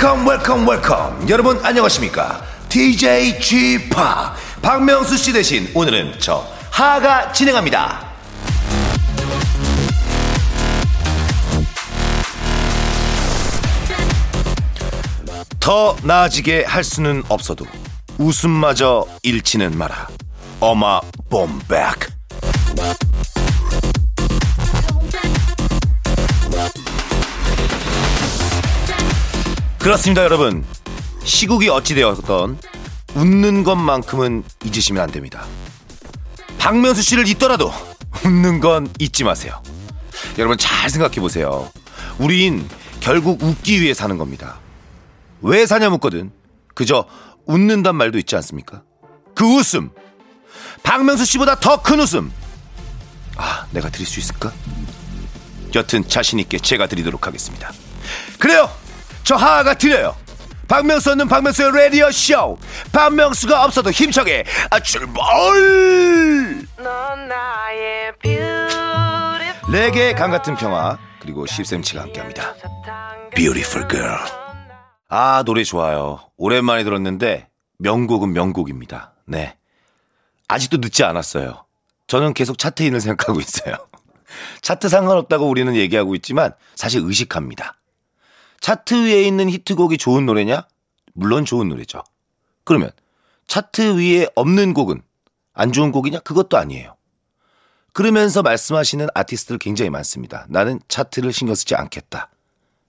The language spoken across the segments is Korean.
웰컴 웰컴 웰컴 여러분 안녕하십니까? DJ g p 박명수 씨 대신 오늘은 저 하가 진행합니다. 더 나아지게 할 수는 없어도 웃음마저 잃지는 마라. 어마 봄백 그렇습니다 여러분. 시국이 어찌되었던 웃는 것만큼은 잊으시면 안 됩니다. 박명수 씨를 잊더라도 웃는 건 잊지 마세요. 여러분 잘 생각해 보세요. 우린 결국 웃기 위해 사는 겁니다. 왜 사냐 묻거든. 그저 웃는단 말도 있지 않습니까? 그 웃음. 박명수 씨보다 더 큰 웃음. 아 내가 드릴 수 있을까? 여튼 자신 있게 제가 드리도록 하겠습니다. 그래요 저 하하가 드려요. 박명수 없는 박명수의 라디오 쇼. 박명수가 없어도 힘차게 아, 출발! 레게 강 같은 평화 그리고 10cm가 함께합니다. Beautiful girl. 아 노래 좋아요. 오랜만에 들었는데 명곡은 명곡입니다. 네. 아직도 늦지 않았어요. 저는 계속 차트인을 생각하고 있어요. 차트 상관없다고 우리는 얘기하고 있지만 사실 의식합니다 차트 위에 있는 히트곡이 좋은 노래냐? 물론 좋은 노래죠. 그러면 차트 위에 없는 곡은 안 좋은 곡이냐? 그것도 아니에요. 그러면서 말씀하시는 아티스트들 굉장히 많습니다. 나는 차트를 신경 쓰지 않겠다.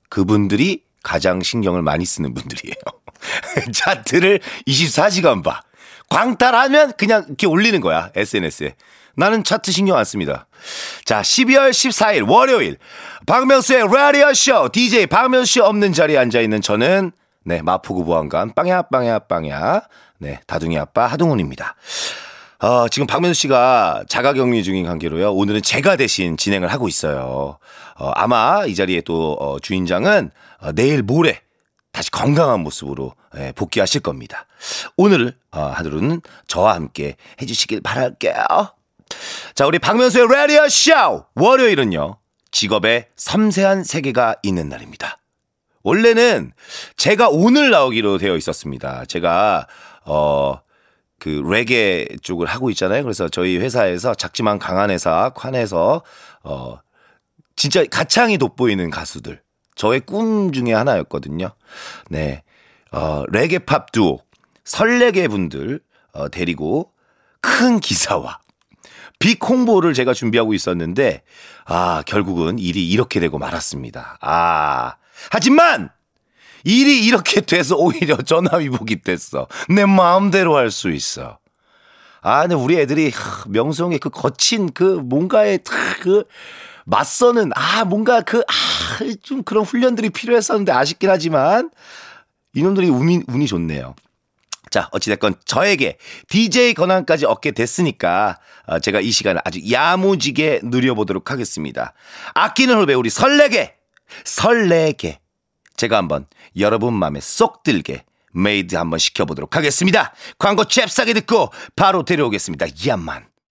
그분들이 가장 신경을 많이 쓰는 분들이에요. 차트를 24시간 봐. 광탈하면 그냥 이렇게 올리는 거야. SNS에. 나는 차트 신경 안 씁니다. 자, 12월 14일 월요일 박명수의 라디오 쇼 DJ 박명수 씨 없는 자리에 앉아 있는 저는 네, 마포구 보안관 빵야 빵야 빵야 네, 다둥이 아빠 하동훈입니다. 어, 지금 박명수 씨가 자가 격리 중인 관계로요. 오늘은 제가 대신 진행을 하고 있어요. 어, 아마 이 자리에 또 어, 주인장은 어, 내일 모레 다시 건강한 모습으로 예, 복귀하실 겁니다. 오늘 어, 하루는 저와 함께 해주시길 바랄게요. 자, 우리 박명수의 라디오 쇼! 월요일은요, 직업의 섬세한 세계가 있는 날입니다. 원래는 제가 오늘 나오기로 되어 있었습니다. 제가, 어, 그 레게 쪽을 하고 있잖아요. 그래서 저희 회사에서 작지만 강한 회사 칸에서 어 진짜 가창이 돋보이는 가수들 저의 꿈 중에 하나였거든요. 네. 어 레게 팝 두오 설레게 분들 어 데리고 큰 기사와 빅 홍보를 제가 준비하고 있었는데 아 결국은 일이 이렇게 되고 말았습니다. 아 하지만 일이 이렇게 돼서 오히려 전화위복이 됐어. 내 마음대로 할 수 있어. 아, 근데 우리 애들이 하, 명성의 그 거친 그 뭔가의 그 맞서는 아 뭔가 그 아 좀 그런 훈련들이 필요했었는데 아쉽긴 하지만 이놈들이 운이 운이 좋네요. 자, 어찌됐건 저에게 DJ 권한까지 얻게 됐으니까 어, 제가 이 시간을 아주 야무지게 누려보도록 하겠습니다. 아끼는 후배 우리 설레게 설레게 제가 한번 여러분 마음에 쏙 들게 메이드 한번 시켜보도록 하겠습니다. 광고 잽싸게 듣고 바로 데려오겠습니다. 야만.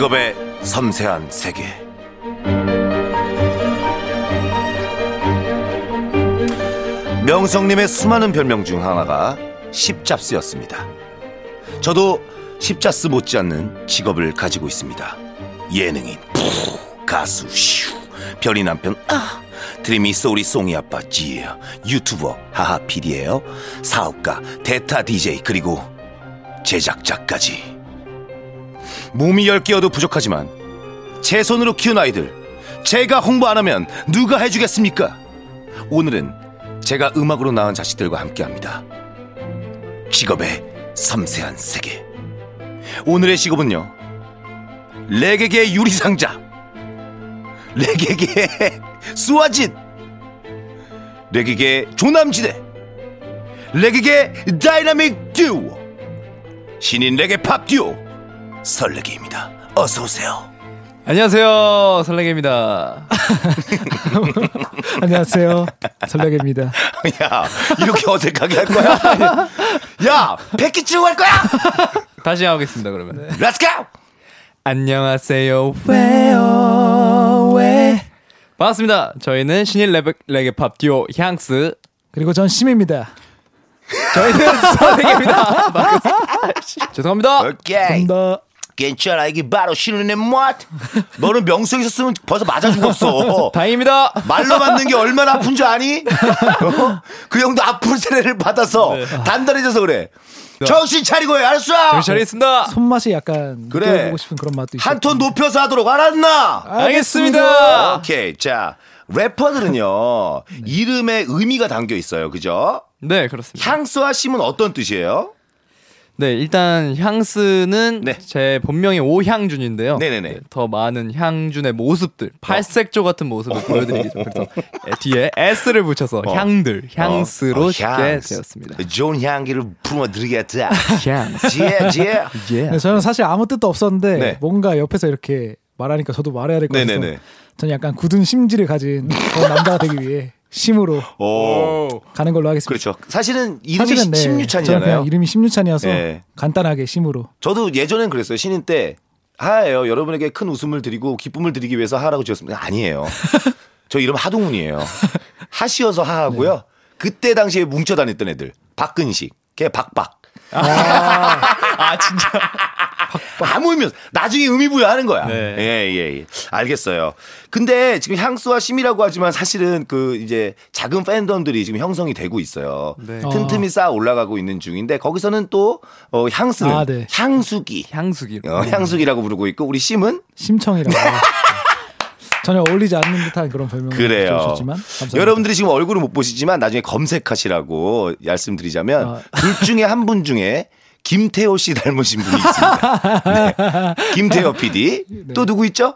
직업의 섬세한 세계. 명성님의 수많은 별명 중 하나가 십잡스였습니다. 저도 십자스 못지않는 직업을 가지고 있습니다. 예능인, 푸, 가수, 슈, 별이 남편, 아, 드림이 소리 송이 아빠, 지, 유튜버, 하하 PD예요. 사업가, 대타 DJ, 그리고 제작자까지. 몸이 열 개여도 부족하지만 제 손으로 키운 아이들 제가 홍보 안 하면 누가 해주겠습니까? 오늘은 제가 음악으로 낳은 자식들과 함께합니다. 직업의 섬세한 세계. 오늘의 직업은요. 레게계 유리상자. 레게계 수아진. 레게계 조남지대. 레게계 다이나믹 듀오. 신인 레게 팝 듀오. 설레게입니다. 어서 오세요. 안녕하세요 설레게입니다 안녕하세요. 설레게입니다. 야, 이렇게 어색하게 할 거야? 야, 백기 치고 할 거야? 다시 하겠습니다 그러면 Let's go! 안녕하세요 왜요 왜 반갑습니다 저희는 신인 레게, 레게 팝 듀오 향스 그리고 전 심입니다. 저희는 설레게입니다 죄송합니다 오케이. 감사합니다. 괜찮아, 이게 바로 신혼의 맛. 너는 명성 있었으면 벌써 맞아 죽었어. 다행입니다 말로 맞는 게 얼마나 아픈 줄 아니? 어? 그 형도 아픈 세례를 받아서 단단해져서 그래. 정신 차리고 해, 알았어? 정신 차리겠습니다 손맛이 약간 그래. 느껴보고 싶은 그런 맛도. 한 톤 높여서 하도록 알았나? 알겠습니다 오케이. 자, 래퍼들은요, 이름에 의미가 담겨 있어요. 그죠? 네 그렇습니다 향수와 심은 어떤 뜻이에요? 네 일단 향스는 네. 제 본명이 오향준인데요 네네네. 네, 더 많은 향준의 모습들 팔색조 같은 모습을 보여드리기 죠 그래서 에, 뒤에 S를 붙여서 향들 향스로 어, 짓게 향스. 되었습니다 좋은 향기를 품어드리겠다. 향스 예, 예. 예. 네, 저는 사실 아무 뜻도 없었는데 네. 뭔가 옆에서 이렇게 말하니까 저도 말해야 될 것 같아서. 저는 약간 굳은 심지를 가진 그런 남자가 되기 위해 심으로 오. 가는 걸로 하겠습니다. 그렇죠. 사실은 이름이 사실은 네, 심유찬이잖아요. 이름이 심유찬이어서 네. 간단하게 심으로. 저도 예전엔 그랬어요. 신인 때 하예요. 여러분에게 큰 웃음을 드리고 기쁨을 드리기 위해서 하라고 지었습니다. 아니에요. 저 이름 하동훈이에요. 하시어서 하하고요. 네. 그때 당시에 뭉쳐 다녔던 애들. 박근식, 걔 박박. 아 진짜 아무 의미 없어. 나중에 의미 부여하는 거야. 네. 예, 예, 예. 알겠어요. 근데 지금 향수와 심이라고 하지만 사실은 그 이제 작은 팬덤들이 지금 형성이 되고 있어요. 네. 틈틈이 쌓아 올라가고 있는 중인데 거기서는 또 어, 향수는 아, 네. 향수기. 향수기 어, 향수기라고 부르고 있고 우리 심은 심청이라고. 전혀 어울리지 않는 듯한 그런 별명을 그래요. 주셨지만. 여러분들이 지금 얼굴을 못 보시지만 나중에 검색하시라고 말씀드리자면 아. 둘 중에 한 분 중에 김태호 씨 닮으신 분이 있습니다. 네. 김태호 PD. 네. 또 누구 있죠?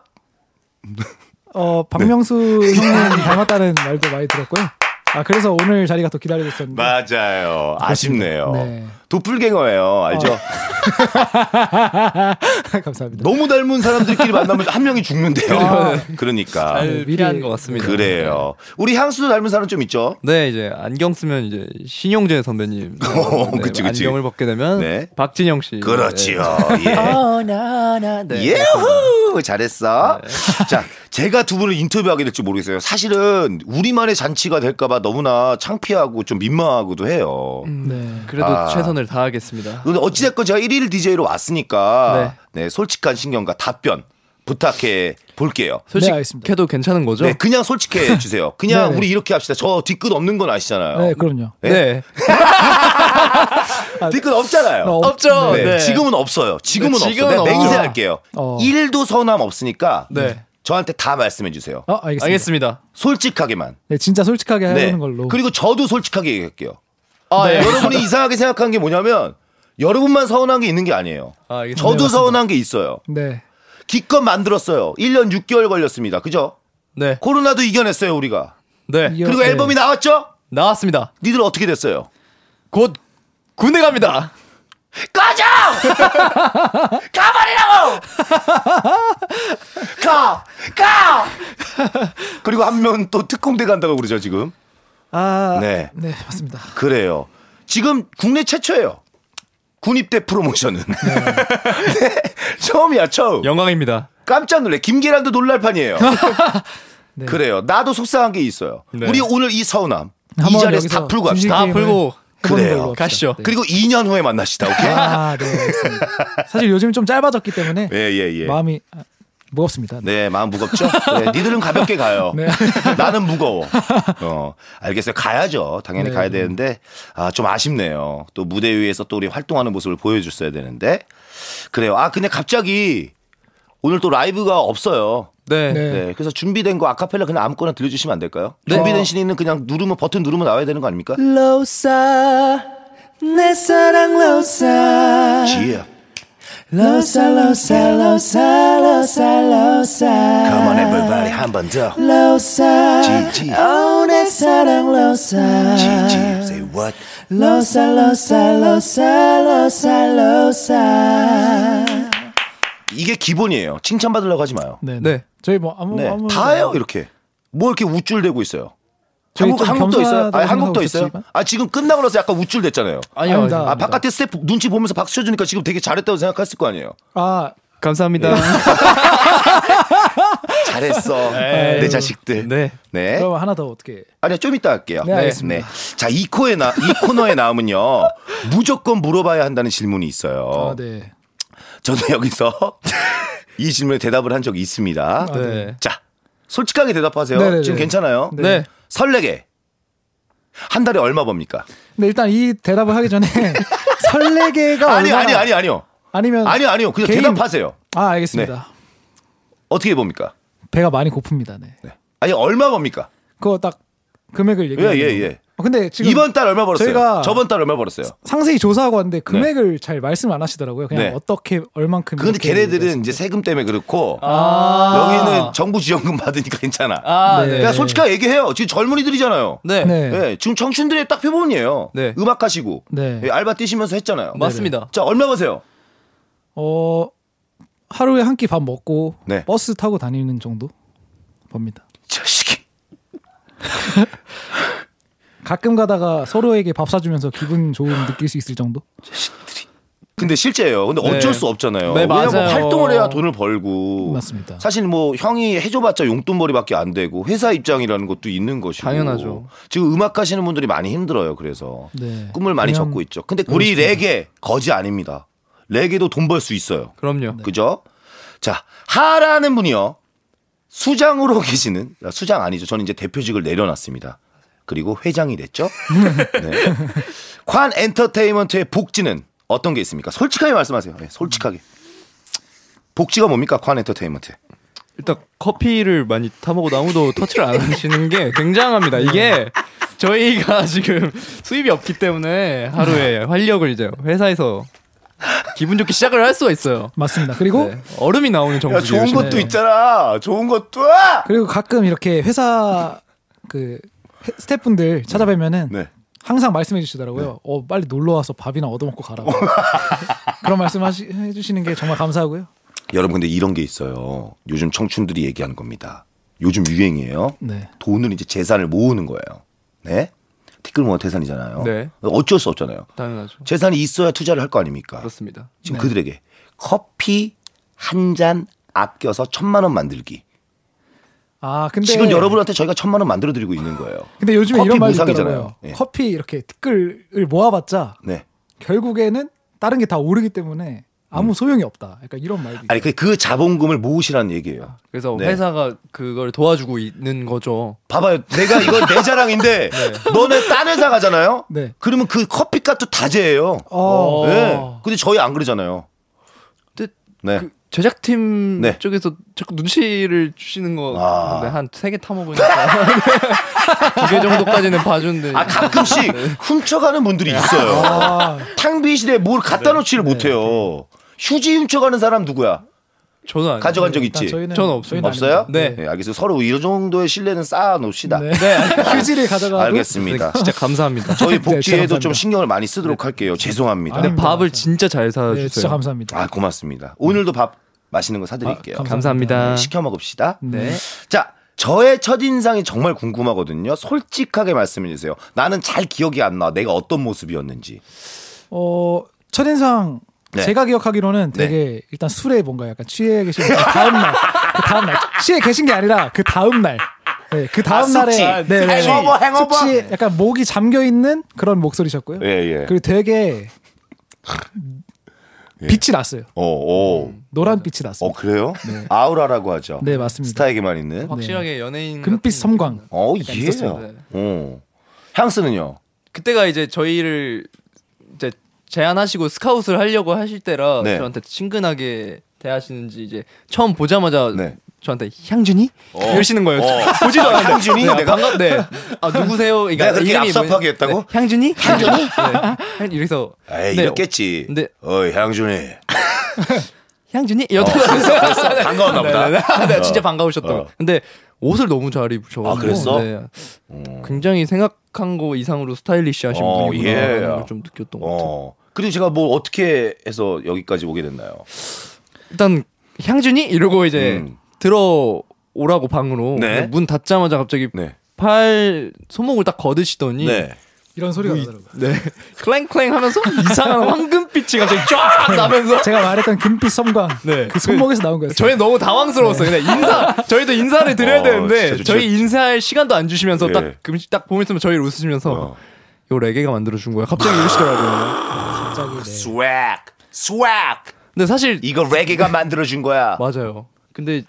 어 박명수 네. 형님 닮았다는 말도 많이 들었고요. 아 그래서 오늘 자리가 또 기다리고 있었는데. 맞아요. 아쉽네요. 네. 도플갱어예요. 알죠? 감사합니다. 너무 닮은 사람들끼리 만나면 한 명이 죽는데요. 그러니까. 잘 네, 피한 미리- 것 같습니다 그래요. 우리 향수도 닮은 사람 좀 있죠? 네 이제 안경 쓰면 이제 신용재 선배님 오, 네, 그치, 그치. 안경을 벗게 되면 네. 박진영 씨 그렇지요. 예. 어 나 나 네. 예후! 잘했어. 자, 제가 두 분을 인터뷰하게 될지 모르겠어요. 사실은 우리만의 잔치가 될까봐 너무나 창피하고 좀 민망하고도 해요. 네. 그래도 아. 최선 을 다하겠습니다 근데 어찌됐건 제가 1일 DJ로 왔으니까 네. 솔직한 신경과 답변 부탁해 볼게요. 솔직해도 알겠습니다. 괜찮은 거죠? 네, 그냥 솔직해 주세요. 그냥 네네. 우리 이렇게 합시다. 저 뒤끝 없는 건 아시잖아요. 네, 그럼요. 네. 뒤끝 없잖아요. 어, 없죠. 네, 네. 지금은 없어요. 지금은 네, 없어. 지금은 없죠. 맹세할게요. 어. 일 1도 서운함 없으니까 네. 저한테 다 말씀해 주세요. 어, 알겠습니다. 알겠습니다. 솔직하게만. 네, 진짜 솔직하게 네. 하는 걸로. 그리고 저도 솔직하게 얘기할게요. 아, 예. 여러분이 이상하게 생각한 게 뭐냐면 여러분만 서운한 게 있는 게 아니에요. 아. 저도 네. 서운한 게 있어요. 네. 기껏 만들었어요. 1년 6개월 걸렸습니다. 그죠? 네. 코로나도 이겨냈어요, 우리가. 네. 그리고 네. 앨범이 나왔죠? 나왔습니다. 니들 어떻게 됐어요? 곧 군대 갑니다. 꺼져! 가버리라고! 가! 가! 그리고 한 명 또 특공대 간다고 그러죠, 지금. 아, 네. 네. 맞습니다. 그래요. 지금 국내 최초예요. 군입대 프로모션은. 네. 처음이야, 처음. 영광입니다. 깜짝 놀래. 김계란도 놀랄 판이에요. 네. 그래요. 나도 속상한 게 있어요. 네. 우리 오늘 이 서운함 이 자리에서 다 풀고 갑시다. 다 풀고 그래요. 합시다. 가시죠. 네. 그리고 2년 후에 만나시다. 오케이? 아, 네. 알겠습니다. 사실 요즘 좀 짧아졌기 때문에 예, 예, 예. 마음이 아, 무겁습니다. 네. 네, 마음 무겁죠? 네, 니들은 가볍게 가요. 네. 나는 무거워. 어, 알겠어요. 가야죠. 당연히 네. 가야 되는데, 아, 좀 아쉽네요. 또 무대 위에서 또 우리 활동하는 모습을 보여줬어야 되는데. 그래요. 아, 근데 갑자기 오늘 또 라이브가 없어요. 네. 네. 네. 그래서 준비된 거 아카펠라 그냥 아무거나 들려주시면 안 될까요? 네. 준비된 신인은 그냥 누르면 버튼 누르면 나와야 되는 거 아닙니까? 로사 내 사랑 로사 지혜. 로사 로사 로사 로사 로사 Come on everybody 한 번 더. 로사 지지. 오내 사랑 로사 지지. Say what? 로사 로사 로사 로사 로사 이게 기본이에요. 칭찬받으려고 하지 마요. 네. 네. 네. 저희 뭐 아무 네. 아무 다 해요 이렇게. 뭐 이렇게 우쭐대고 있어요. 한국 좀 한국도 있어요. 아니 한국도 있어요. 아 지금 끝나고 나서 약간 우쭐댔잖아요. 아니요 아닙니다. 아 바깥에 스태프 눈치 보면서 박수 쳐주니까 지금 되게 잘했다고 생각했을 거 아니에요. 아 감사합니다 잘했어 내 자식들. 네 네. 그럼 하나 더 어떻게? 아니요 좀 이따 할게요. 네, 알겠습니다. 자이 코에 나 이 코너에 나오면요 무조건 물어봐야 한다는 질문이 있어요. 아, 네. 저도 여기서 이 질문에 대답을 한 적이 있습니다. 네. 자 솔직하게 대답하세요. 네네네. 지금 괜찮아요? 네. 설레게 한 달에 얼마 법니까? 근데 일단 이 대답을 하기 전에 설레게가 아니 얼마나 아니 아니 아니요. 아니면 아니요 아니요. 그냥 개인- 대답하세요. 아 알겠습니다. 어떻게 봅니까? 배가 많이 고픕니다. 네. 아니 얼마 법니까? 그거 딱 금액을 얘기해. 예, 예, 예. 근데 지금 이번 달 얼마 벌었어요? 저희가 저번 달 얼마 벌었어요? 상세히 조사하고 왔는데 금액을 잘 말씀 안 하시더라고요. 그냥 네. 어떻게 얼만큼. 그런데 이렇게 걔네들은. 이제 세금 때문에 그렇고 아. 여기는 정부 지원금 받으니까 괜찮아. 아, 네. 네. 그냥 솔직하게 얘기해요. 지금 젊은이들이잖아요. 네. 네. 예, 지금 청춘들의 딱 표본이에요. 네. 음악 하시고 네. 예, 알바 뛰시면서 했잖아요. 맞습니다. 자 얼마 버세요? 어 하루에 한 끼 밥 먹고 네. 버스 타고 다니는 정도 봅니다. 자식이. 가끔 가다가 서로에게 밥 사주면서 기분 좋은 느낄 수 있을 정도? 근데 실제예요. 근데 네. 어쩔 수 없잖아요. 네, 왜냐면 맞아요. 활동을 해야 돈을 벌고. 맞습니다. 사실 뭐 형이 해줘봤자 용돈벌이밖에 안 되고 회사 입장이라는 것도 있는 것이고. 당연하죠. 지금 음악 하시는 분들이 많이 힘들어요. 그래서 네. 꿈을 많이 접고 있죠. 근데 우리 레게 거지 아닙니다. 레게도 돈 벌 수 있어요. 그럼요 그죠? 자, 하라는 분이요. 수장으로 계시는, 아, 수장 아니죠. 저는 이제 대표직을 내려놨습니다. 그리고 회장이 됐죠. 네. 관 엔터테인먼트의 복지는 어떤 게 있습니까? 솔직하게 말씀하세요. 네, 솔직하게. 복지가 뭡니까? 관 엔터테인먼트. 일단 커피를 많이 타먹어도 아무도 터치를 안 하시는 게 굉장합니다. 이게 저희가 지금 수입이 없기 때문에 하루에 활력을 이제 회사에서 기분 좋게 시작을 할 수가 있어요. 맞습니다. 그리고 네. 얼음이 나오는 야, 정부죠. 좋은. 것도 있잖아. 좋은 것도. 그리고 가끔 이렇게 회사 그 해- 스태프분들 찾아뵈면은 네. 항상 말씀해 주시더라고요. 어 빨리 놀러 와서 밥이나 얻어 먹고 가라고. 그런 말씀하시 해주시는 게 정말 감사하고요. 여러분 근데 이런 게 있어요. 요즘 청춘들이 얘기하는 겁니다. 요즘 유행이에요. 네. 돈을 이제 재산을 모으는 거예요. 네? 티끌 모아 태산이잖아요. 네. 어쩔 수 없잖아요. 당연하죠. 재산이 있어야 투자를 할 거 아닙니까? 그렇습니다. 지금 그들에게 커피 한 잔 아껴서 천만 원 만들기. 아 근데 지금 여러분한테 저희가 천만 원 만들어 드리고 있는 거예요. 근데 요즘에 이런 말이. 있더라고요. 예. 커피 이렇게 티끌을 모아봤자 네. 결국에는 다른 게 다 오르기 때문에 아무 소용이 없다. 약간 이런 말도. 음. 아니 그, 그 자본금을 모으시라는 얘기예요. 그래서 네. 회사가 그걸 도와주고 있는 거죠. 봐봐요. 내가 이건 내 자랑인데 너네 딴 회사 가잖아요. 네. 그러면 그 커피값도 다 제예요. 어. 네. 근데 저희 안 그러잖아요. 근데 네. 그 제작팀 네. 쪽에서 자꾸 눈치를 주시는 거 아. 같은데 한세 개 타먹으니까 두 개 정도까지는 봐주는데 아 가끔씩 훔쳐가는 분들이 있어요. 아, 탕비실에 뭘 갖다 놓지를 못해요. 휴지 훔쳐가는 사람 누구야? 저는 아니에요. 가져간 적 있지? 저희는 저는. 저희는 없어요? 네. 알겠어요. 서로 이 정도의 신뢰는 쌓아 놓읍시다. 네. 휴지를 가져가고 알겠습니다. 진짜 감사합니다. 저희 네, 복지에도 감사합니다. 좀 신경을 많이 쓰도록 할게요. 죄송합니다. 근데 밥을 진짜 잘 사주세요. 네, 진짜 감사합니다. 아 고맙습니다. 오늘도 밥 맛있는 거 사드릴게요. 아, 감사합니다. 시켜 먹읍시다. 네. 자, 저의 첫 인상이 정말 궁금하거든요. 솔직하게 말씀해 주세요. 나는 잘 기억이 안 나. 내가 어떤 모습이었는지. 어 첫인상 네. 제가 기억하기로는 되게 일단 술에 뭔가 약간 취해 계신 그 다음 날, 그 다음 날 취해 계신 게 아니라 그 다음 날, 네, 그 다음 아, 날에 숙취. 네, 네, 네. 행어버. 숙취 약간 목이 잠겨 있는 그런 목소리셨고요. 예, 예. 그리고 되게 빛이 났어요. 어, 어. 노란 빛이 어, 났습니다. 그래요? 아우라라고 하죠. 네 맞습니다. 스타에게만 있는. 확실하게 연예인 금빛 섬광. 어, 예. 네. 어. 향수는요? 그때가 이제 저희를 이제 제안하시고 스카웃을 하려고 하실 때라 네. 저한테 친근하게 대하시는지 이제 처음 보자마자 네. 저한테 향준이 이러시는 거예요. 어. 보지도 않았는데 향준이? 네, 아, 내가? 반갑 네. 아 누구세요? 그러니까 내가 그렇게 뭐냐- 했다고? 네. 향준이? 향준이? 네. 향- 이래서 에이 네. 이랬겠지. 근데- 어이 향준이. 향준이? 여튼 반가웠나 보다. 네, 네, 네, 진짜 반가우셨던. 어. 거. 근데 옷을 너무 잘 입으셔가지고 아, 그랬어? 네. 굉장히 생각한 거 이상으로 스타일리시하신 어, 분이구나 예. 걸좀 느꼈던 것 같아요. 어. 그리고 제가 뭐 어떻게 해서 여기까지 오게 됐나요? 일단 향준이 이러고 이제 음. 들어오라고 방으로 네. 문 닫자마자 갑자기 네. 팔 손목을 딱 걷으시더니 네. 이런 소리가 나더라고요. 네. 클랭클랭 하면서 이상한 황금빛이 갑자기 쫙 나면서 제가 말했던 금빛 섬광 네. 그 손목에서 나온 거였어요. 저희 너무 당황스러웠어요. 근데 인사 저희도 인사를 드려야 어, 되는데 진짜. 저희 인사할 시간도 안 주시면서 예. 딱 금시 딱 보면 있으면 저희를 웃으시면서 어. 요 레게가 만들어 준 거야. 갑자기 이러시더라고요. 갑자기 네. swag, swag. 근데 사실 이거 레게가 만들어 준 거야. 맞아요. 근데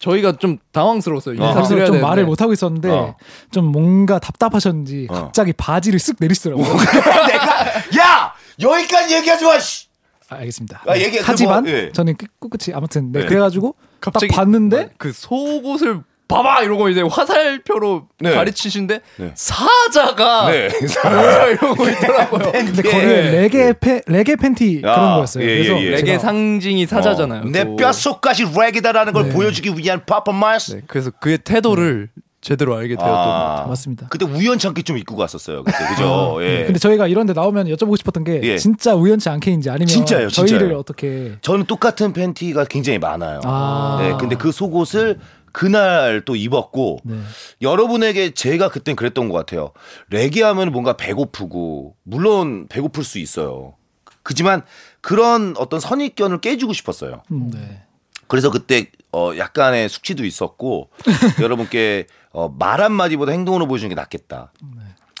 저희가 좀 당황스러웠어요. 인사 그래서 드려야 좀. 말을 못 하고 있었는데 어. 좀 뭔가 답답하셨는지 어. 갑자기 바지를 쓱 내리시더라고요. 내가 야 여기까지 얘기하지 마. 씨. 아, 알겠습니다. 아, 얘기- 하지만 뭐, 예. 저는 끝- 끝끝이 아무튼 네, 네. 그래가지고 갑자기 딱 봤는데 그 속옷을 봐봐 이러고 이제 화살표로 네. 가르치신데 네. 사자가 네. 뭐야 이러고 있더라고요. 근데 예. 거기에 레게 팬 레게 팬티 아, 그런 거였어요. 예, 그래서 예, 예. 레게 상징이 사자잖아요. 내 또. 뼛속까지 레게다라는 걸 네. 보여주기 위한 퍼포먼스. 네, 그래서 그의 태도를 제대로 알게 되었던 것 같아요. 아, 맞습니다. 그때 우연찮게 좀 입고 갔었어요. 그때 그죠? 예. 근데 저희가 이런데 나오면 여쭤보고 싶었던 게 예. 진짜 우연치 않게인지 아니면 진짜예요, 저희를 진짜예요. 어떻게 저는 똑같은 팬티가 굉장히 많아요. 아. 네, 근데 그 속옷을 그날 또 입었고 네. 여러분에게 제가 그땐 그랬던 것 같아요. 레게 하면 뭔가 배고프고 물론 배고플 수 있어요. 그지만 그런 어떤 선입견을 깨주고 싶었어요. 음, 네. 그래서 그때 어 약간의 숙취도 있었고 여러분께 어, 말 한마디보다 행동으로 보여주는 게 낫겠다.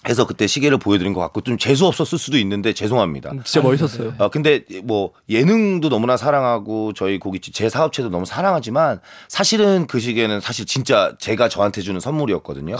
해서 그때 시계를 보여드린 것 같고 좀 재수 없었을 수도 있는데 죄송합니다. 진짜 멋있었어요. 아 근데 뭐 예능도 너무나 사랑하고 저희 고깃집 제 사업체도 너무 사랑하지만 사실은 그 시계는 사실 진짜 제가 저한테 주는 선물이었거든요.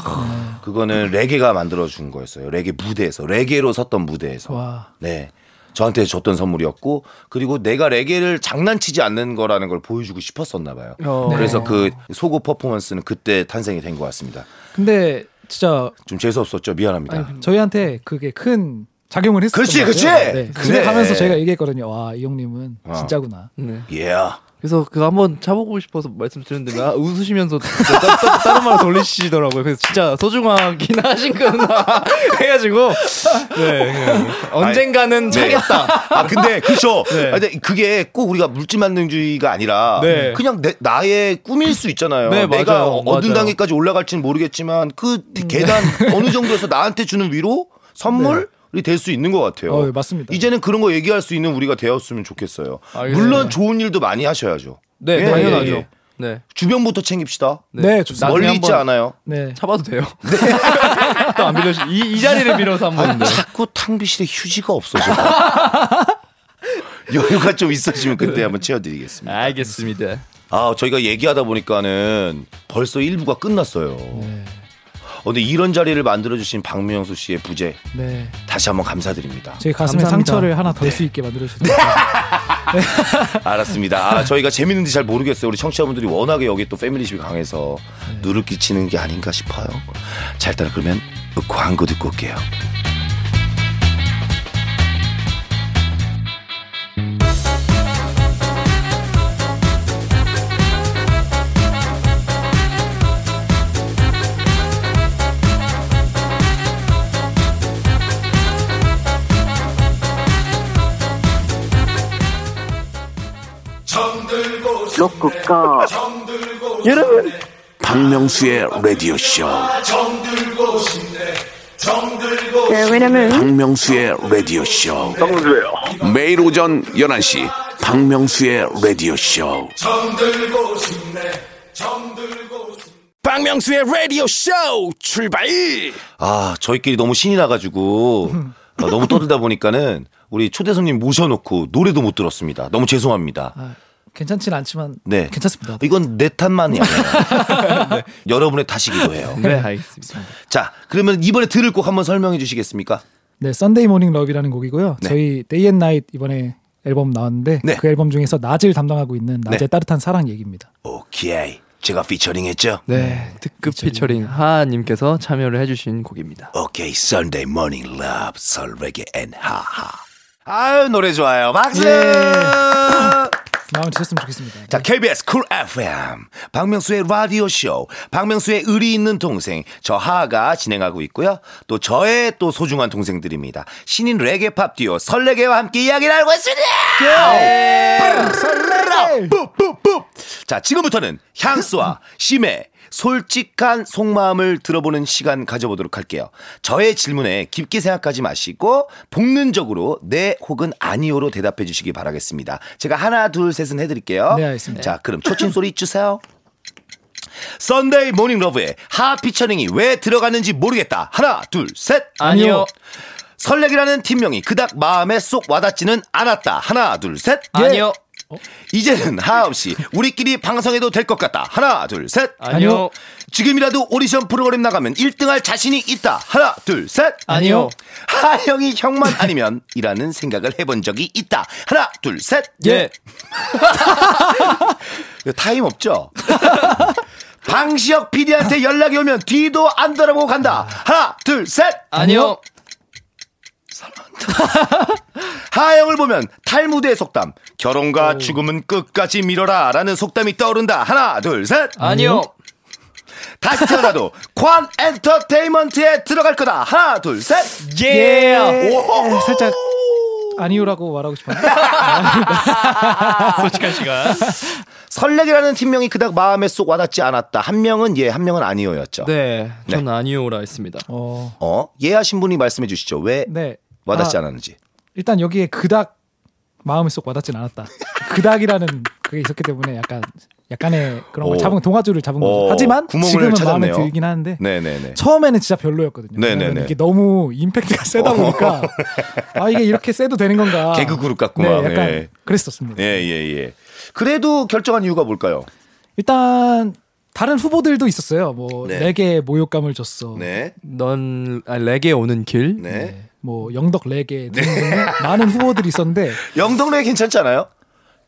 그거는 레게가 만들어 준 거였어요. 레게 무대에서 레게로 섰던 무대에서. 와. 네. 저한테 줬던 선물이었고 그리고 내가 레게를 장난치지 않는 거라는 걸 보여주고 싶었었나 봐요. 어. 그래서 그 속옷 퍼포먼스는 그때 탄생이 된 것 같습니다. 근데 진짜 좀 재수 없었죠. 미안합니다. 저희한테 그게 큰 작용을 했었던 그렇지, 것 그렇지. 네. 그래. 집에 가면서 저희가 얘기했거든요. 와, 이 형님은 어. 진짜구나. 네. 예. 그래서 그거 한번 차보고 싶어서 말씀드렸는데 나 웃으시면서 따, 따, 다른 말 돌리시더라고요. 그래서 진짜 소중하긴 하신구나 해가지고 네, 그냥 언젠가는 네. 차겠다. 아 근데 그렇죠. 네. 아, 근데 그게 꼭 우리가 물질 만능주의가 아니라 네. 그냥 내, 나의 꿈일 수 있잖아요. 네, 내가 맞아요. 어느 맞아요. 단계까지 올라갈지는 모르겠지만 그 계단 어느 정도에서 나한테 주는 위로 선물이 될 수 있는 것 같아요. 어, 맞습니다. 이제는 그런 거 얘기할 수 있는 우리가 되었으면 좋겠어요. 알겠습니다. 물론 좋은 일도 많이 하셔야죠. 네, 예, 당연하죠. 예, 예. 네. 주변부터 챙깁시다. 네, 좋습니다. 나중에 멀리 있지 않아요. 네. 차봐도 돼요. 또안 빌려주 이, 이 자리를 빌어서 한번 네. 자꾸 탕비실에 휴지가 없어져. 여유가 좀 있어지면 그때 한번 채워드리겠습니다. 알겠습니다. 아, 저희가 얘기하다 보니까는 벌써 1부가 끝났어요. 네. 어, 근데 이런 자리를 만들어주신 박명수 씨의 부재 네. 다시 한번 감사드립니다. 제 가슴에 감사합니다. 상처를 하나 덜 수 있게 만들어 주셨습니다. 알았습니다. 아, 저희가 재밌는지 잘 모르겠어요. 우리 청취자분들이 워낙에 여기 또 패밀리십이 강해서 누를 끼치는 게 아닌가 싶어요. 자, 일단 그러면 광고 듣고 올게요. 로쿠꺼 여러분 박명수의 라디오 쇼. 네, 왜냐면 박명수의 라디오 쇼. 매일 오전 11시 박명수의 라디오 쇼. 박명수의 라디오 쇼 출발! 아, 저희끼리 너무 신이 나가지고 어, 너무 떠들다 보니까는 우리 초대 손님 모셔놓고 노래도 못 들었습니다. 너무 죄송합니다. 아, 괜찮진 않지만 네. 괜찮습니다. 이건 내 탓만이 아니에요. 여러분의 탓이기도 해요. 네, 알겠습니다. 자, 그러면 이번에 들을 곡 한번 설명해 주시겠습니까? 네, Sunday Morning Love이라는 곡이고요. 네. 저희 Day and Night 이번에 앨범 나왔는데 네. 그 앨범 중에서 낮을 담당하고 있는 낮의 네. 따뜻한 사랑 얘기입니다. 오케이. 제가 피처링했죠. 네, 특급 피처링 하하님께서 참여를 해주신 곡입니다. 오케이. Sunday Morning Love 설레게 and 하하. 아유 노래 좋아요. 박수. 마음을 드셨으면 좋겠습니다. 자, KBS 쿨 FM 박명수의 라디오 쇼 박명수의 의리 있는 동생 저 하하가 진행하고 있고요. 또 저의 또 소중한 동생들입니다. 신인 레게 팝 듀오 설레게와 함께 이야기를 하고 있습니다. 설레라 뿌뿌뿌. 자, 지금부터는 향수와 심해 솔직한 속마음을 들어보는 시간 가져보도록 할게요. 저의 질문에 깊게 생각하지 마시고 본능적으로 네 혹은 아니오로 대답해 주시기 바라겠습니다. 제가 하나 둘 셋은 해드릴게요. 네, 알겠습니다. 자, 그럼 초침 소리 주세요. Sunday Morning Love에 하하 피처링이 왜 들어갔는지 모르겠다. 하나, 둘, 셋. 아니요. 설레게라는 팀명이 그닥 마음에 쏙 와닿지는 않았다. 하나, 둘, 셋. 아니요. 이제는 하하 없이 우리끼리 방송해도 될 것 같다. 하나, 둘, 셋. 아니요. 지금이라도 오디션 프로그램 나가면 1등할 자신이 있다. 하나, 둘, 셋. 아니요. 하영이 형만 아니면 이라는 생각을 해본 적이 있다. 하나, 둘, 셋. 예. 타임 없죠? 방시혁 PD한테 연락이 오면 뒤도 안 돌아보고 간다. 하나, 둘, 셋. 아니요. 하영을 보면 탈무드의 속담. 결혼과 죽음은 끝까지 미뤄라. 라는 속담이 떠오른다. 하나, 둘, 셋. 아니요. 다시 태어나도 관 엔터테인먼트에 들어갈 거다. 하나, 둘, 셋. 예. 예, 살짝 아니오라고 말하고 싶었는데 솔직한 시간. 설레기라는 팀명이 그닥 마음에 쏙 와닿지 않았다. 한 명은 예, 한 명은 아니오였죠. 네, 전 아니오라 했습니다. 어, 어? 예 하신 분이 말씀해 주시죠. 왜 네. 와닿지 아, 않았는지. 일단 여기에 그닥 마음에 쏙 와닿진 않았다. 그닥이라는 그게 있었기 때문에 약간 약간의 그런 걸 오. 잡은 동아줄을 잡은 거죠. 오, 하지만 지금은 마음에 찾았네요. 들긴 하는데 네네네. 처음에는 진짜 별로였거든요. 네네네. 이게 너무 임팩트가 세다 보니까 아 이게 이렇게 세도 되는 건가. 개그 그룹 같고 네, 막, 약간 예. 그랬었습니다. 예, 예, 예. 그래도 결정한 이유가 뭘까요? 일단 다른 후보들도 있었어요. 뭐 네. 레게 모욕감을 줬어. 네. 넌 아, 레게 오는 길. 네. 네. 뭐 영덕 레게 등등 많은 후보들이 있었는데 영덕래 괜찮지 않아요?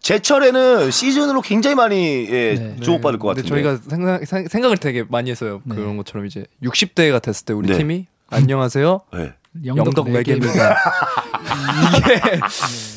제철에는 시즌으로 굉장히 많이 예, 네. 주목받을 것 같은데. 저희가 생각, 생- 생각을 되게 많이 했어요. 네. 그런 것처럼 이제 60대가 됐을 때 우리 네. 팀이 안녕하세요. 네. 영덕, 레게입니다. 이게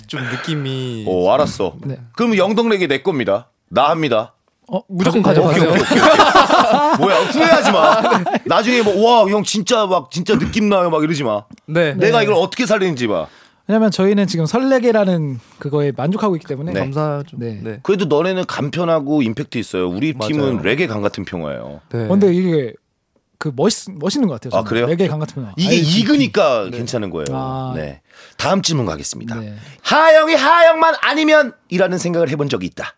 좀 느낌이 오, 알았어. 네. 그럼 영덕래기 내 겁니다. 나 합니다. 어, 무조건 가져- 가져가세요. 뭐야, 후회하지 마. 나중에 뭐, 와, 형 진짜 막, 진짜 느낌 나요. 막 이러지 마. 네. 내가 이걸 어떻게 살리는지 봐. 왜냐면 저희는 지금 설레게라는 그거에 만족하고 있기 때문에 네. 감사하죠. 네. 네. 그래도 너네는 간편하고 임팩트 있어요. 우리 맞아요. 팀은 레게 강 같은 평화예요. 네. 어, 근데 이게 그 멋있 멋있는 것 같아요. 아, 저는. 그래요? 레게 강 같은 거. 이게. 익으니까 괜찮은 거예요. 아. 네. 다음 질문 가겠습니다. 네. 하영이 하영만 아니면 이라는 생각을 해본 적이 있다.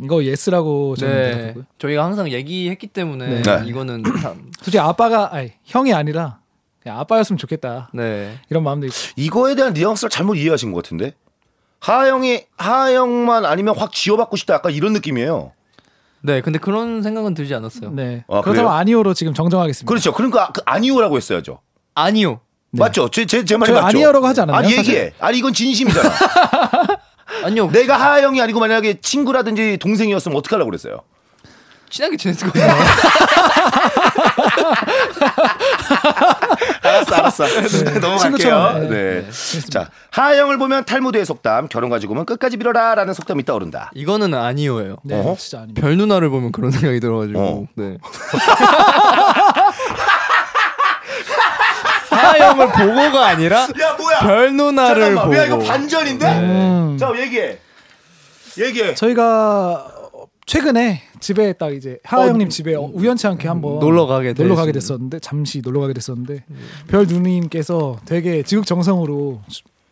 이거 yes라고 저는 네. 대답하고요. 저희가 항상 얘기했기 때문에 네. 이거는 참 솔직히 아빠가 아니 형이 아니라 그냥 아빠였으면 좋겠다 네. 이런 마음도 있고. 이거에 대한 뉘앙스를 잘못 이해하신 것 같은데. 하영이 하영만 아니면 확 쥐어받고 싶다. 약간 이런 느낌이에요. 네, 근데 그런 생각은 들지 않았어요. 네. 아, 그렇다면 그래요? 아니오로 지금 정정하겠습니다. 그렇죠. 그러니까 그 아니오라고 했어야죠. 아니요. 맞죠? 제 제 제 말이 저 맞죠? 아니오라고 하지 않았나요, 아니 사실? 얘기해. 아니 이건 진심이잖아. 아니요. 내가 하영이 아니고 만약에 친구라든지 동생이었으면 어떻게 하려고 그랬어요? 친하게 지냈을 거예요. 알았어, 알았어. 넘어갈게요. 친구처럼, 네. 네. 자, 하영을 보면 탈무드의 속담, 결혼 가지고는 끝까지 빌어라 라는 속담이 떠오른다. 이거는 아니요예요. 네, 어허? 진짜 아닙니다. 별 누나를 보면 그런 생각이 들어가지고. 어. 네. 하영을 보고가 아니라 야, 뭐야? 별 누나를 잠깐만, 보고. 야 이거 반전인데? 음. 자, 얘기해. 얘기해. 저희가 최근에 집에 딱 이제 하하 어, 형님 집에 우연치 않게 한번 놀러 가게 놀러 가게. 됐었는데 잠시 놀러 가게 됐었는데 별 누님께서 되게 지극정성으로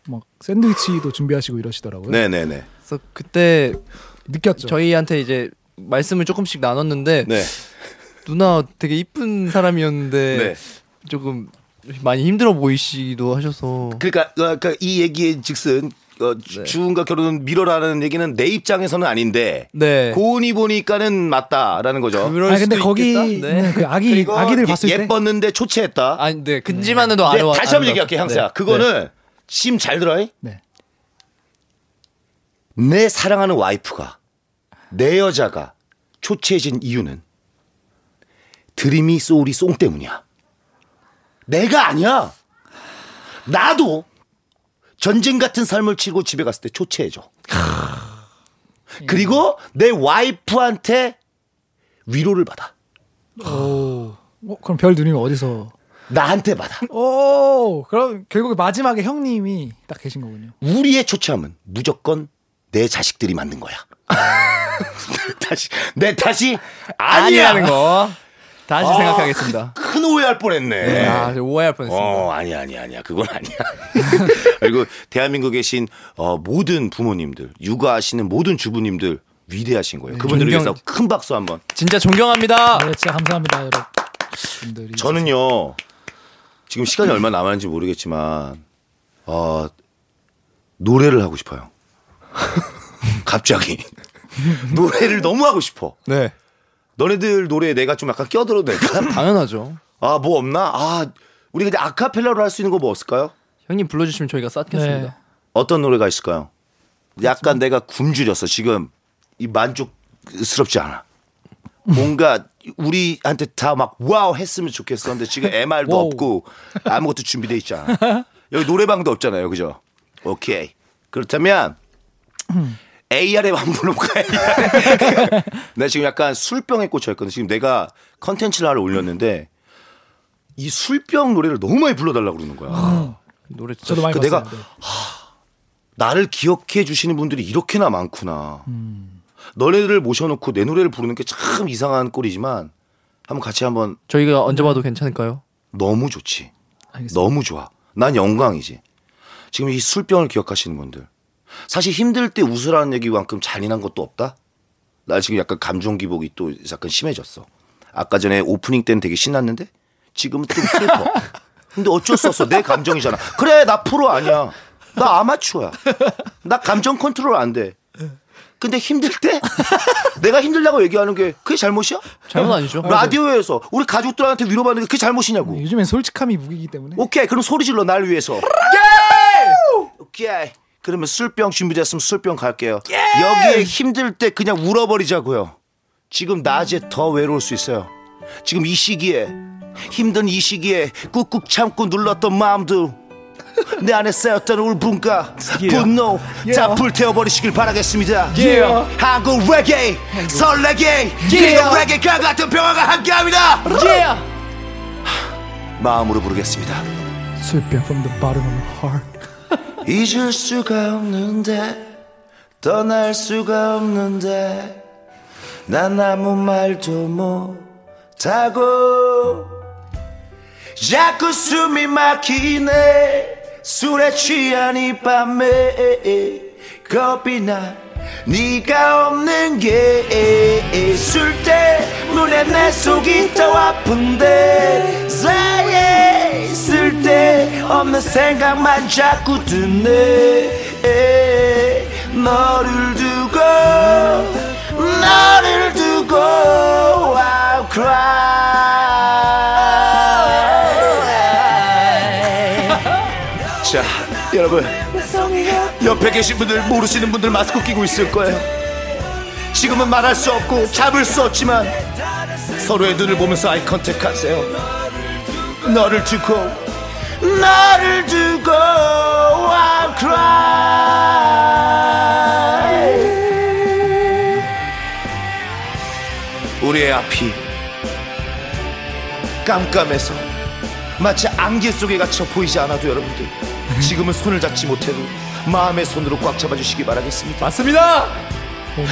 막 샌드위치도 준비하시고 이러시더라고요. 네네네. 그래서 그때 느꼈죠. 저희한테 이제 말씀을 조금씩 나눴는데 네. 누나 되게 이쁜 사람이었는데 네. 조금 많이 힘들어 보이시기도 하셔서 그러니까, 어, 그러니까 이 얘기의 즉슨 어, 주- 네. 주은과 결혼은 미뤄라는 얘기는 내 입장에서는 아닌데 네. 고은이 보니까는 맞다라는 거죠. 아 근데 있겠다. 네. 그 아기 아기들 예- 봤을 때 예뻤는데 초췌했다. 아니, 네. 근지만 해도 네, 안 와. 다시 한번 안 얘기할게 와. 향수야. 네. 그거는 심 잘 들어. 잉? 네. 내 사랑하는 와이프가 내 여자가 초췌해진 이유는 드림이 소울이 송 때문이야. 내가 아니야. 나도 전쟁 같은 삶을 치고 집에 갔을 때 초췌해져. 그리고 내 와이프한테 위로를 받아. 오. 어, 그럼 별 누님 어디서? 나한테 받아. 오. 그럼 결국 마지막에 형님이 딱 계신 거군요. 우리의 초췌함은 무조건 내 자식들이 만든 거야. 내 탓이 내 탓이 아니야. 아니라는 거 다시 아, 생각하겠습니다. 큰 오해할 뻔했네. 아, 저 오해할 뻔했습니다. 어, 아니야, 아니야, 아니야. 그건 아니야. 그리고 대한민국에 계신 어, 모든 부모님들, 육아하시는 모든 주부님들 위대하신 거예요. 그분들을 존경- 위해서 큰 박수 한번. 진짜 존경합니다. 네, 진짜 감사합니다, 여러분. 저는요, 지금 시간이 얼마 남았는지 모르겠지만, 어, 노래를 하고 싶어요. 갑자기. 노래를 너무 하고 싶어. 네, 너네들 노래에 내가 좀 약간 껴들어도 될까? 당연하죠. 아, 뭐 없나? 아, 우리 근데 아카펠라로 할 수 있는 거 뭐 없을까요? 형님 불러주시면 저희가 쌓겠습니다. 네. 어떤 노래가 있을까요? 약간 내가 굶주렸어. 지금 이 만족스럽지 않아. 뭔가 우리한테 다 막 wow 했으면 좋겠었는데 지금 MR도 wow. 없고 아무것도 준비돼 있지 않아. 여기 노래방도 없잖아요. 그죠? 오케이. 그렇다면 AR에 한번? AR. 나 지금 약간 술병에 꽂혀 있거든. 지금 내가 컨텐츠를 하나 올렸는데 이 술병 노래를 너무 많이 불러달라고 그러는 거야. 노래 진짜 저도 많이 그. 내가- 네. 나를 기억해 주시는 분들이 이렇게나 많구나. 너네들을 모셔놓고 내 노래를 부르는 게 참 이상한 꼴이지만 한번 같이 한번 저희가 언제 봐도 괜찮을까요? 너무 좋지. 알겠습니다. 너무 좋아. 난 영광이지. 지금 이 술병을 기억하시는 분들. 사실 힘들 때 웃으라는 얘기만큼 잔인한 것도 없다? 나 지금 약간 감정 기복이 또 약간 심해졌어. 아까 전에 오프닝 때는 되게 신났는데 지금은 좀 슬퍼. 근데 어쩔 수 없어. 내 감정이잖아. 그래, 나 프로 아니야. 나 아마추어야. 나 감정 컨트롤 안 돼. 근데 힘들 때 내가 힘들다고 얘기하는 게 그게 잘못이야? 잘못 아니죠? 라디오에서 우리 가족들한테 위로받는 게 그게 잘못이냐고. 요즘엔 솔직함이 무기이기 때문에. 오케이 그럼 소리 질러 날 위해서 오케이 그러면 술병 준비됐으면 술병 갈게요. 여기에 힘들 때 그냥 울어버리자고요. 지금 낮에 더 외로울 수 있어요. 지금 이 시기에 힘든 이 시기에 꾹꾹 참고 눌렀던 마음도 내 안에 쌓였던 울분과 분노 다 불태워버리시길 바라겠습니다. Yeah. 한국 레게 설레게 그리고 레게가 같은 평화가 함께합니다. 마음으로 부르겠습니다. 술병 from the bottom of my heart. 잊을 수가 없는데 떠날 수가 없는데 난 아무 말도 못하고 자꾸 숨이 막히네 술에 취한 이 밤에 겁이 나 네가 없는 게 있을 때문에 내 속이 더 아픈데 사 이에 있을 때 없는 생각만 자꾸 드네. 너를 두고 너를 두고 I'll cry. 자 여러분. 옆에 계신 분들 모르시는 분들 마스크 끼고 있을 거예요. 지금은 말할 수 없고 잡을 수 없지만 서로의 눈을 보면서 아이 컨택 하세요. 너를 두고 너를 두고 I'll cry. 우리의 앞이 깜깜해서 마치 안개 속에 갇혀 보이지 않아도 여러분들 지금은 손을 잡지 못해도 마음의 손으로 꽉 잡아주시기 바라겠습니다. 맞습니다.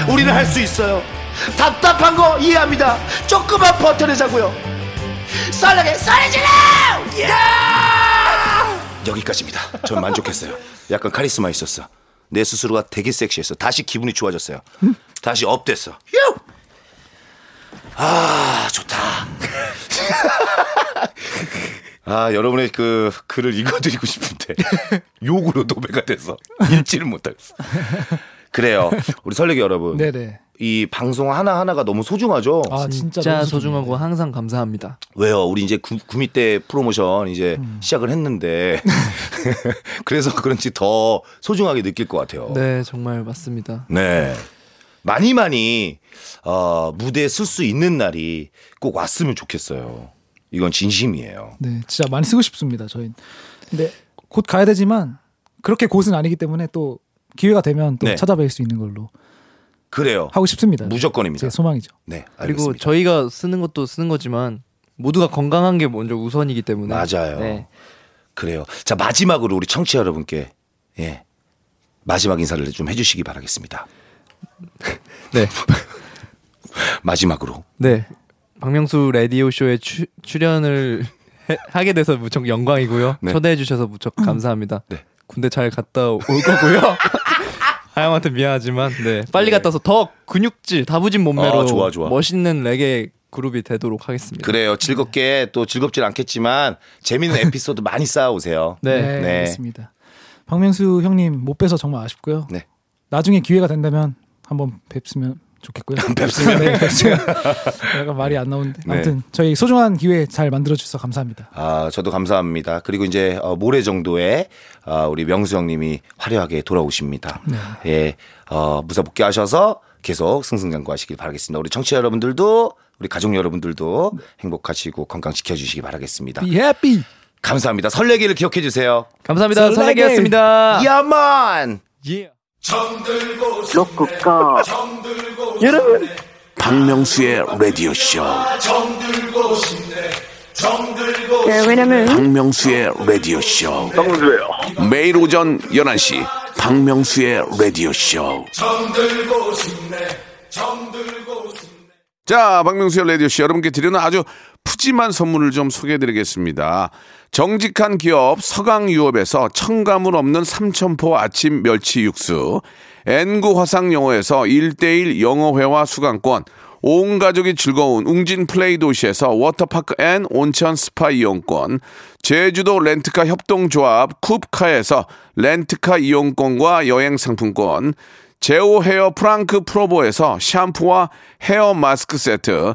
우리는 할 수 있어요. 답답한 거 이해합니다. 조금만 버텨내자고요. 설레게 설레질러 여기까지입니다. 전 만족했어요. 약간 카리스마 있었어. 내 스스로가 되게 섹시했어. 다시 기분이 좋아졌어요. 다시 업됐어. 휴! 아 좋다. 아 여러분의 그 글을 읽어드리고 싶은데 욕으로 도배가 돼서 읽지를 못하겠어. 그래요. 우리 설레기 여러분. 네네. 이 방송 하나 하나가 너무 소중하죠. 아 진짜, 진짜 너무 소중하고 항상 감사합니다. 왜요? 우리 이제 구, 구미 때 프로모션 이제 음. 시작을 했는데 그래서 그런지 더 소중하게 느낄 것 같아요. 네, 정말 맞습니다. 네. 많이 많이 어, 무대에 쓸 수 있는 날이 꼭 왔으면 좋겠어요. 이건 진심이에요. 네, 진짜 많이 쓰고 싶습니다. 저희. 근데 곧 가야 되지만 그렇게 곧은 아니기 때문에 또 기회가 되면 또 네. 찾아뵐 수 있는 걸로 그래요. 하고 싶습니다. 무조건입니다. 제 소망이죠. 네, 그리고 알겠습니다. 저희가 쓰는 것도 쓰는 거지만 모두가 건강한 게 먼저 우선이기 때문에 맞아요. 네. 그래요. 자 마지막으로 우리 청취자 여러분께 예 마지막 인사를 좀 해주시기 바라겠습니다. 네. 마지막으로 네. 박명수 라디오 쇼에 추, 출연을 해- 하게 돼서 무척 영광이고요. 네. 초대해 주셔서 무척 감사합니다. 네. 군대 잘 갔다 올 거고요. 하영한테 미안하지만 네 빨리 갔다 와서 더 근육질 다부진 몸매로 아, 좋아, 좋아. 멋있는 레게 그룹이 되도록 하겠습니다. 그래요. 즐겁게 또 즐겁진 않겠지만 재밌는 에피소드 많이 쌓아오세요. 네. 네, 네. 알겠습니다. 박명수 형님 못 뵈서 정말 아쉽고요. 네. 나중에 기회가 된다면 한번 뵙으면 좋겠고요. 뵙으면? 네, 뵙으면 약간 말이 안 나오는데 네. 아무튼 저희 소중한 기회 잘 만들어 주셔서 감사합니다. 아, 저도 감사합니다. 그리고 이제 어, 모레 정도에 어, 우리 명수 형님이 화려하게 돌아오십니다. 예, 어, 무사 복귀하셔서 계속 승승장구하시길 바라겠습니다. 우리 청취자 여러분들도 우리 가족 여러분들도 행복하시고 건강 지켜주시기 바라겠습니다. Be happy. 감사합니다. 설레기를 기억해 주세요. 감사합니다. 설레기였습니다. 야만. 예. 로쿠꺼 박명수의 라디오 쇼. 네, 왜냐면 박명수의 라디오 쇼. 매일 오전 11시 박명수의 라디오 쇼. 자, 박명수의 라디오 쇼. 여러분께 드리는 아주 푸짐한 선물을 좀 소개해 드리겠습니다. 정직한 기업 서강유업에서 첨가물 없는 삼천포 아침 멸치 육수, N구 화상영어에서 1대1 영어회화 수강권, 온 가족이 즐거운 웅진 플레이 도시에서 워터파크 and 온천 스파 이용권, 제주도 렌트카 협동조합 쿱카에서 렌트카 이용권과 여행 상품권, 제오 헤어 프랑크 프로보에서 샴푸와 헤어 마스크 세트,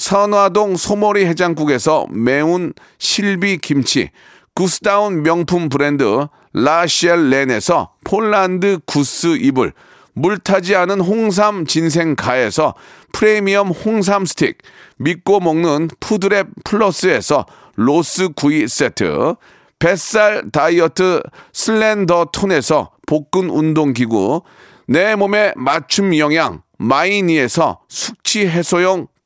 선화동 소머리 해장국에서 매운 실비 김치, 구스다운 명품 브랜드 라시엘 렌에서 폴란드 구스 이불, 물타지 않은 홍삼 진생가에서 프리미엄 홍삼 스틱, 믿고 먹는 푸드랩 플러스에서 로스 구이 세트, 뱃살 다이어트 슬렌더 톤에서 복근 운동 기구, 내 몸에 맞춤 영양 마이니에서 숙취 해소용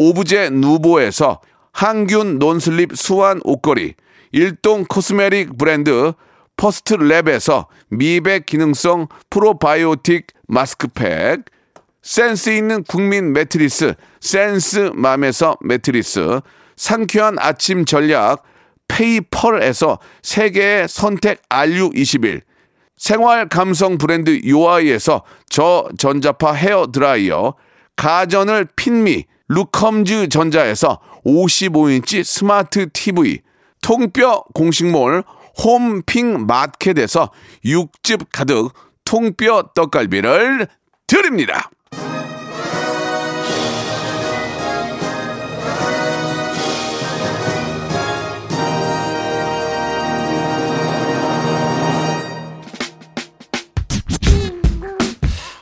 오브제 누보에서 항균 non-slip 스완 옷걸이, 일동 cosmetic 브랜드 퍼스트 랩에서 미백 기능성 프로바이오틱 마스크팩, 센스 있는 국민 매트리스 센스맘에서 매트리스, 상쾌한 아침 전략 페이펄에서 세계의 선택 RU21, 생활 감성 브랜드 요아이에서 저전자파 헤어 드라이어, 가전을 핀미 루컴즈 전자에서 55인치 스마트 TV, 통뼈 공식몰 홈핑 마켓에서 육즙 가득 통뼈 떡갈비를 드립니다.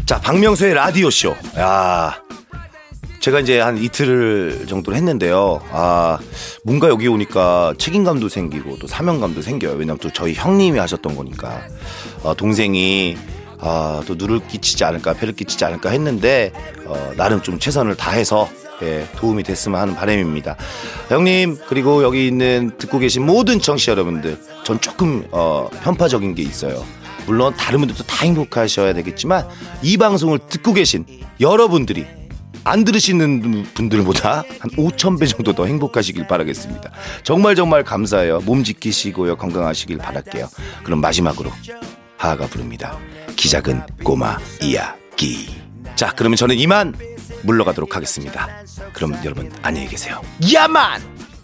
자, 박명수의 라디오쇼. 야 제가 이제 한 이틀 정도를 했는데요. 아, 뭔가 여기 오니까 책임감도 생기고 또 사명감도 생겨요. 왜냐면 또 저희 형님이 하셨던 거니까. 어, 동생이 아, 또 누를 끼치지 않을까, 폐를 끼치지 않을까 했는데, 어, 나름 좀 최선을 다해서, 예, 도움이 됐으면 하는 바람입니다. 형님, 그리고 여기 있는, 듣고 계신 모든 청취자 여러분들, 전 조금, 어, 편파적인 게 있어요. 물론 다른 분들도 다 행복하셔야 되겠지만, 이 방송을 듣고 계신 여러분들이 안 들으시는 분들보다 한 5천 배 정도 더 행복하시길 바라겠습니다. 정말 정말 감사해요. 몸 지키시고요. 건강하시길 바랄게요. 그럼 마지막으로 하하가 부릅니다. 기작은 꼬마 이야기. 자, 그러면 저는 이만 물러가도록 하겠습니다. 그럼 여러분 안녕히 계세요. 야만!